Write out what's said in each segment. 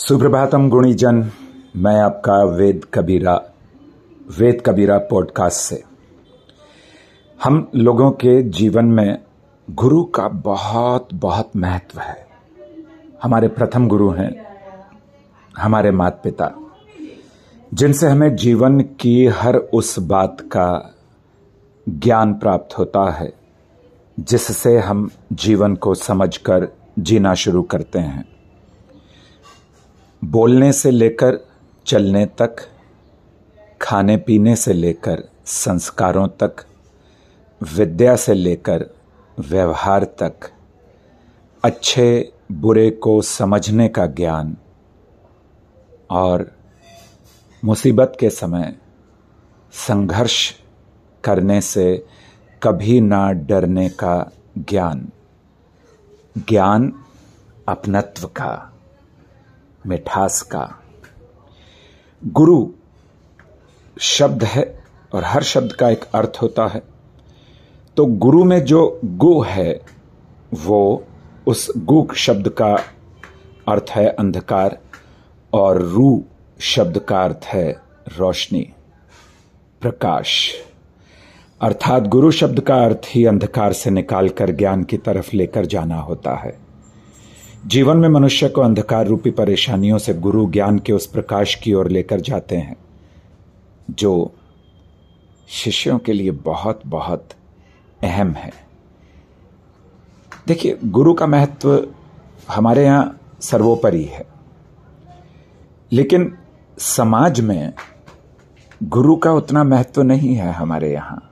सुप्रभातम गुणीजन, मैं आपका वेद कबीरा वेद कबीरा पॉडकास्ट से। हम लोगों के जीवन में गुरु का बहुत बहुत महत्व है। हमारे प्रथम गुरु हैं, हमारे माता पिता जिनसे हमें जीवन की हर उस बात का ज्ञान प्राप्त होता है, जिससे हम जीवन को समझकर जीना शुरू करते हैं। बोलने से लेकर चलने तक, खाने पीने से लेकर संस्कारों तक, विद्या से लेकर व्यवहार तक, अच्छे बुरे को समझने का ज्ञान और मुसीबत के समय संघर्ष करने से कभी ना डरने का ज्ञान। ज्ञान अपनत्व का। मिठास का। गुरु शब्द है और हर शब्द का एक अर्थ होता है। तो गुरु में जो गु है, वो उस गु शब्द का अर्थ है अंधकार और रू शब्द का अर्थ है रोशनी, प्रकाश। अर्थात गुरु शब्द का अर्थ ही अंधकार से निकालकर ज्ञान की तरफ़ लेकर जाना होता है। जीवन में मनुष्य को अंधकार रूपी परेशानियों से गुरु ज्ञान के उस प्रकाश की ओर लेकर जाते हैं, जो शिष्यों के लिए बहुत बहुत अहम है। देखिए, गुरु का महत्व हमारे यहाँ सर्वोपरि है। लेकिन समाज में गुरु का उतना महत्व नहीं है हमारे यहाँ।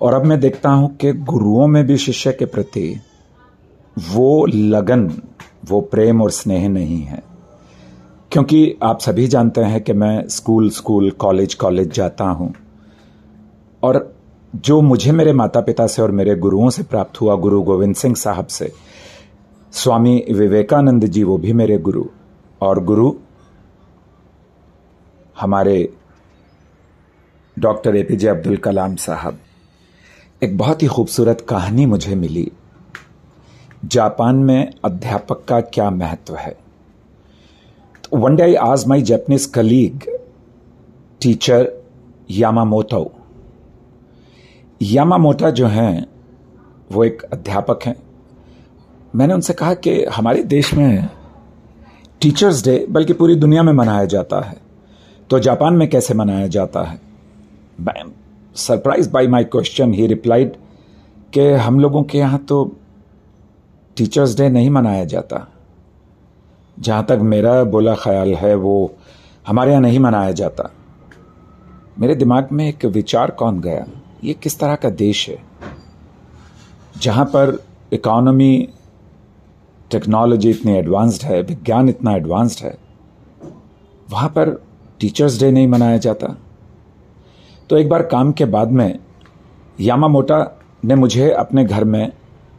और अब मैं देखता हूँ कि गुरुओं में भी शिष्य के प्रति वो लगन, वो प्रेम और स्नेह नहीं है। क्योंकि आप सभी जानते हैं कि मैं स्कूल स्कूल, कॉलेज कॉलेज जाता हूँ। और जो मुझे मेरे माता पिता से और मेरे गुरुओं से प्राप्त हुआ, गुरु गोविंद सिंह साहब से, स्वामी विवेकानंद जी, वो भी मेरे गुरु। और गुरु हमारे doctor A APJ Abdul Kalam sahab. एक बहुत ही खूबसूरत कहानी मुझे मिली। जापान में अध्यापक का क्या महत्व है? वन डे आई आज my Japanese colleague teacher Yamamoto Yamamoto जो हैं, वो एक अध्यापक हैं। मैंने उनसे कहा कि हमारे देश में टीचर्स डे बल्कि पूरी दुनिया में मनाया जाता है। तो जापान में कैसे मनाया जाता है? Surprise by my question he replied कि हम लोगों के यहाँ तो टीचर्स डे नहीं मनाया जाता। जहाँ तक मेरा बोला ख्याल है, वो हमारे यहाँ नहीं मनाया जाता। मेरे दिमाग में एक विचार कौन गया? ये किस तरह का देश है? जहाँ पर इकोनॉमी टेक्नोलॉजी इतनी एडवांस्ड है, विज्ञान इतना एडवांस्ड है, वहाँ पर टीचर्स डे नहीं मनाया जाता। तो एक बार काम के बाद में यामा मोटा ने मुझे अपने घर में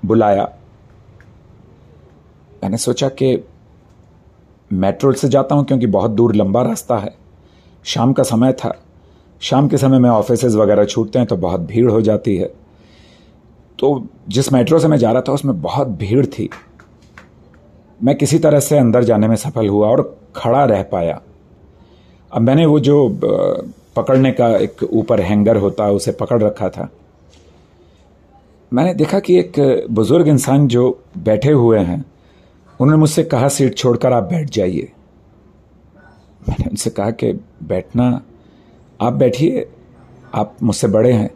बुलाया। मैंने सोचा कि मेट्रो से जाता हूँ क्योंकि बहुत दूर लंबा रास्ता है। शाम का समय था। शाम के समय में ऑफ़िस वगैरह छूटते हैं तो बहुत भीड़ हो जाती है। तो जिस मेट्रो से मैं जा रहा था, उसमें बहुत भीड़ थी। मैं किसी तरह से अंदर जाने में सफल हुआ और खड़ा रह पाया। अब मैंने वो जो पकड़ने का एक ऊपर हैंगर होता है उसे पकड़ रखा था। मैंने देखा कि एक बुज़ुर्ग इंसान जो बैठे हुए हैं उन्होंने मुझसे कहा सीट छोड़कर आप बैठ जाइए। मैंने उनसे कहा कि बैठना आप बैठिए आप मुझसे बड़े हैं।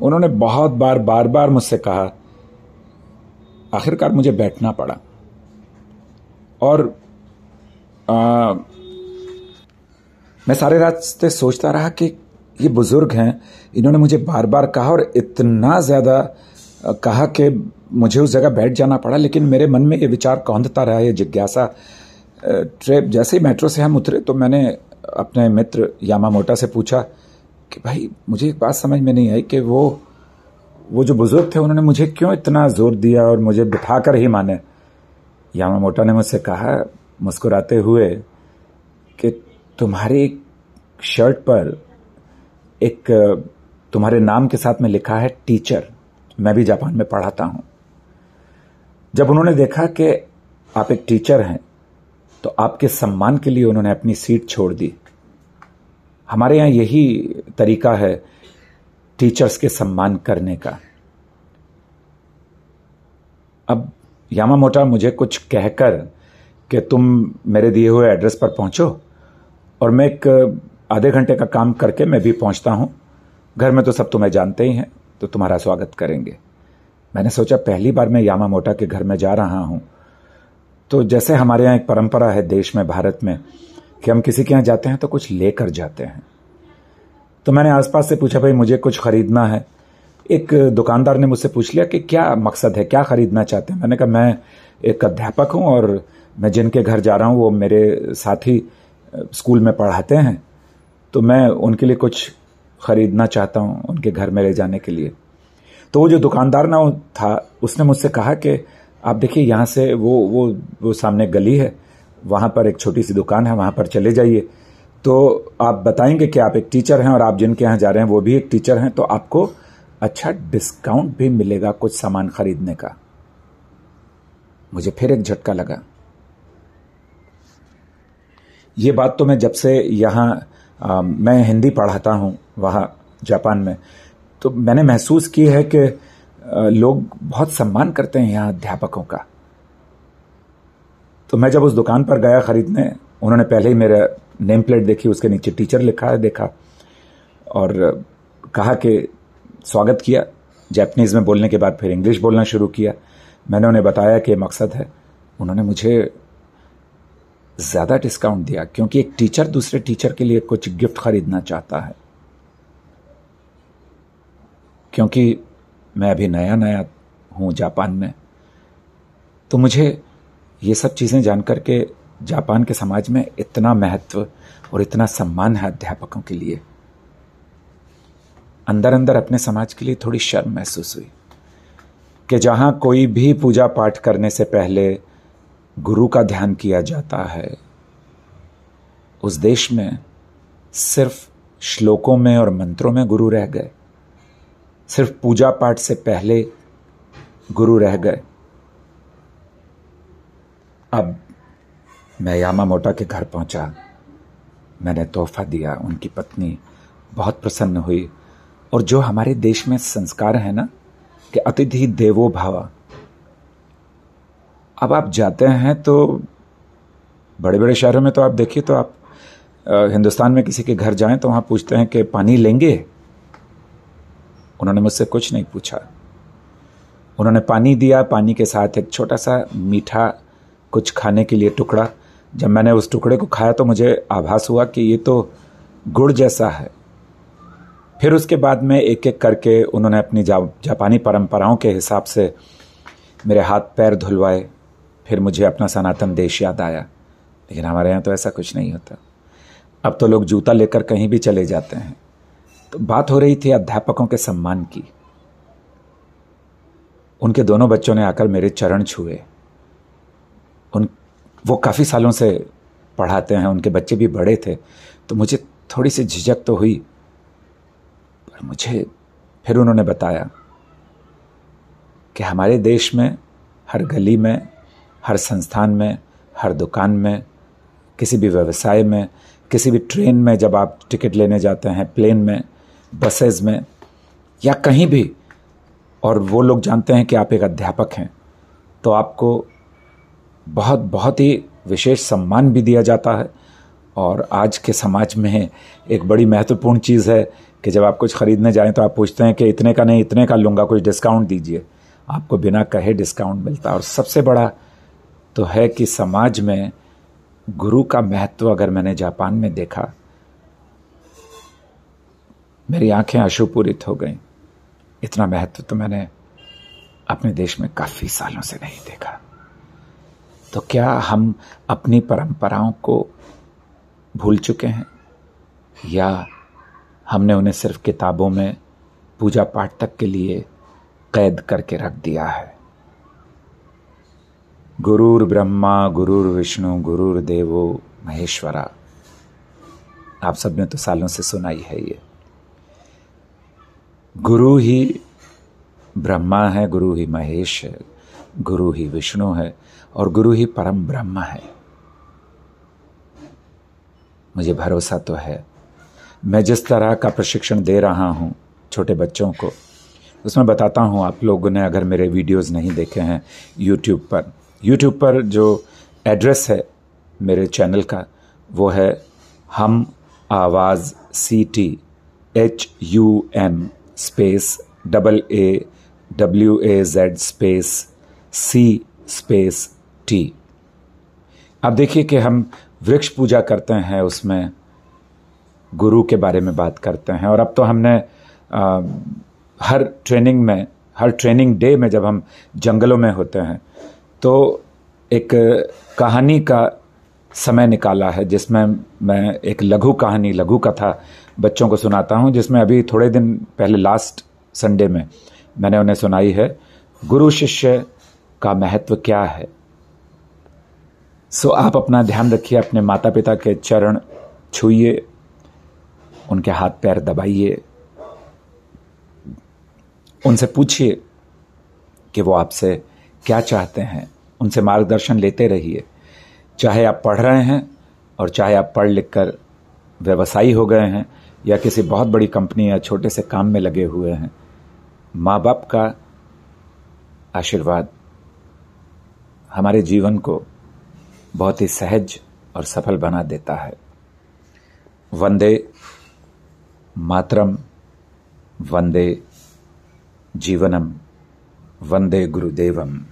उन्होंने बहुत बार बार बार मुझसे कहा आखिरकार मुझे बैठना पड़ा। और आ, मैं सारे रास्ते सोचता रहा कि ये बुज़ुर्ग हैं इन्होंने मुझे बार बार कहा और इतना ज़्यादा कहा कि मुझे उस जगह बैठ जाना पड़ा, लेकिन मेरे मन में ये विचार कौंधता रहा, ये जिज्ञासा। ट्रेप जैसे ही मेट्रो से हम उतरे तो मैंने अपने मित्र यामा मोटा से पूछा कि भाई, मुझे एक बात समझ में नहीं आई कि वो वो जो बुज़ुर्ग थे, उन्होंने मुझे क्यों इतना ज़ोर दिया और मुझे बिठाकर ही माने? यामा मोटा ने मुझसे कहा, मुस्कुराते हुए, कि तुम्हारी शर्ट पर एक, तुम्हारे नाम के साथ में लिखा है, टीचर। मैं भी जापान में पढ़ाता हूँ। जब उन्होंने देखा कि आप एक टीचर हैं तो आपके सम्मान के लिए उन्होंने अपनी सीट छोड़ दी। हमारे यहाँ यही तरीका है टीचर्स के सम्मान करने का। अब यामा मोटा मुझे कुछ कहकर कि तुम मेरे दिए हुए एड्रेस पर पहुंचो और मैं एक आधे घंटे का काम करके मैं भी पहुँचता हूँ। घर में तो सब तुम्हें जानते ही हैं। तो तुम्हारा स्वागत करेंगे। मैंने सोचा पहली बार मैं यामा मोटा के घर में जा रहा हूँ। तो जैसे हमारे यहाँ एक परंपरा है देश में, भारत में, कि हम किसी के यहाँ जाते हैं तो कुछ लेकर जाते हैं। तो मैंने आसपास से पूछा, भाई, मुझे कुछ खरीदना है। एक दुकानदार ने मुझसे पूछ लिया कि क्या मकसद है, क्या खरीदना चाहते हैं। मैंने कहा, मैं एक अध्यापक हूँ और मैं जिनके घर जा रहा हूँ, वो मेरे साथी स्कूल में पढ़ाते हैं तो मैं उनके लिए कुछ खरीदना चाहता हूँ उनके घर में ले जाने के लिए। तो वो जो दुकानदार ना था, उसने मुझसे कहा कि, आप देखिए, यहाँ से वो वो वो सामने गली है, वहाँ पर एक छोटी सी दुकान है, वहाँ पर चले जाइए। तो आप बताएँगे कि आप एक टीचर हैं और आप जिनके यहाँ जा रहे हैं, वो भी एक टीचर हैं तो आपको अच्छा डिस्काउंट भी मिलेगा कुछ सामान खरीदने का। मुझे फिर एक झटका लगा। ये बात तो मैं जब से यहाँ मैं हिंदी पढ़ाता हूँ वहाँ, जापान में। तो मैंने महसूस की है कि लोग बहुत सम्मान करते हैं यहाँ अध्यापकों का। तो मैं जब उस दुकान पर गया खरीदने, उन्होंने पहले ही मेरा नेम प्लेट देखी, उसके नीचे टीचर लिखा है, देखा। और कहा कि, स्वागत किया। जैपनीज में बोलने के बाद फिर इंग्लिश बोलना शुरू किया। मैंने उन्हें बताया कि मकसद है। उन्होंने मुझे ज़्यादा डिस्काउंट दिया, क्योंकि एक टीचर दूसरे टीचर के लिए कुछ गिफ्ट खरीदना चाहता है। क्योंकि मैं अभी नया नया हूँ जापान में तो मुझे ये सब चीज़ें जानकर के जापान के समाज में इतना महत्व और इतना सम्मान है अध्यापकों के लिए। अंदर अंदर अपने समाज के लिए थोड़ी शर्म महसूस हुई कि जहाँ कोई भी पूजा पाठ करने से पहले गुरु का ध्यान किया जाता है, उस देश में सिर्फ़ श्लोकों में और मंत्रों में गुरु रह गए। सिर्फ़ पूजा पाठ से पहले गुरु रह गए। अब मैं यामा मोटा के घर पहुँचा। मैंने तोहफा दिया, उनकी पत्नी बहुत प्रसन्न हुई। और जो हमारे देश में संस्कार है ना, कि अतिथि देवो भावा। अब आप जाते हैं तो बड़े बड़े शहरों में तो आप देखिए तो आप हिंदुस्तान में किसी के घर जाएँ तो वहाँ पूछते हैं कि पानी लेंगे? उन्होंने मुझसे कुछ नहीं पूछा। उन्होंने पानी दिया पानी के साथ एक छोटा सा मीठा कुछ खाने के लिए टुकड़ा। जब मैंने उस टुकड़े को खाया तो मुझे आभास हुआ कि ये तो गुड़ जैसा है। फिर उसके बाद में एक एक करके उन्होंने अपनी जा, जापानी परंपराओं के हिसाब से मेरे हाथ पैर धुलवाए। फिर मुझे अपना सनातन देश याद आया। लेकिन हमारे यहाँ तो ऐसा कुछ नहीं होता। अब तो लोग जूता लेकर कहीं भी चले जाते हैं। तो बात हो रही थी अध्यापकों के सम्मान की। उनके दोनों बच्चों ने आकर मेरे चरण छुए। उन, वो काफ़ी सालों से पढ़ाते हैं, उनके बच्चे भी बड़े थे तो मुझे थोड़ी सी झिझक तो हुई। पर मुझे फिर उन्होंने बताया कि हमारे देश में, हर गली में, हर संस्थान में, हर दुकान में, किसी भी व्यवसाय में, किसी भी ट्रेन में जब आप टिकट लेने जाते हैं, प्लेन में बसेज में, या कहीं भी, और वो लोग जानते हैं कि आप एक अध्यापक हैं तो आपको बहुत बहुत ही विशेष सम्मान भी दिया जाता है। और आज के समाज में एक बड़ी महत्वपूर्ण चीज़ है कि जब आप कुछ खरीदने जाएँ तो आप पूछते हैं कि इतने का नहीं, इतने का लूँगा, कुछ डिस्काउंट दीजिए। आपको बिना कहे डिस्काउंट मिलता और सबसे बड़ा तो है कि समाज में गुरु का महत्व अगर मैंने जापान में देखा मेरी आँखें अशुपूरित हो गईं। इतना महत्व तो मैंने अपने देश में काफ़ी सालों से नहीं देखा। तो क्या हम अपनी परंपराओं को भूल चुके हैं? या हमने उन्हें सिर्फ़ किताबों में पूजा पाठ तक के लिए कैद करके रख दिया है? गुरुर ब्रह्मा, गुरुर विष्णु, गुरुर देवो, महेश्वरा, आप सबने तो सालों से सुनाई है ये। गुरु ही ब्रह्मा है, गुरु ही महेश है, गुरु ही विष्णु है और गुरु ही परम ब्रह्म है। मुझे भरोसा तो है। मैं जिस तरह का प्रशिक्षण दे रहा हूँ छोटे बच्चों को, उसमें बताता हूँ आप लोगों ने अगर मेरे वीडियोस नहीं देखे हैं यूट्यूब पर। यूट्यूब पर जो एड्रेस है मेरे चैनल का, वो है हम आवाज़ C T H U M. Space double A W A Z space C space T अब देखिए कि हम वृक्ष पूजा करते हैं उसमें गुरु के बारे में बात करते हैं। और अब तो हमने आ, हर ट्रेनिंग में हर ट्रेनिंग डे में जब हम जंगलों में होते हैं तो एक कहानी का समय निकाला है जिसमें मैं एक लघु कहानी लघु कथा बच्चों को सुनाता हूँ, जिसमें अभी थोड़े दिन पहले लास्ट संडे में मैंने उन्हें सुनाई है, गुरु शिष्य का महत्व क्या है? सो आप अपना ध्यान रखिए, अपने माता पिता के चरण छूइए, उनके हाथ पैर दबाइए, उनसे पूछिए कि वो आपसे क्या चाहते हैं। उनसे मार्गदर्शन लेते रहिए। चाहे आप पढ़ रहे हैं और चाहे आप पढ़ लिख कर व्यवसायी हो गए हैं या किसी बहुत बड़ी कंपनी या छोटे से काम में लगे हुए हैं माँ बाप का आशीर्वाद हमारे जीवन को बहुत ही सहज और सफल बना देता है। वंदे मातरम, वंदे जीवनम, वंदे गुरुदेवम।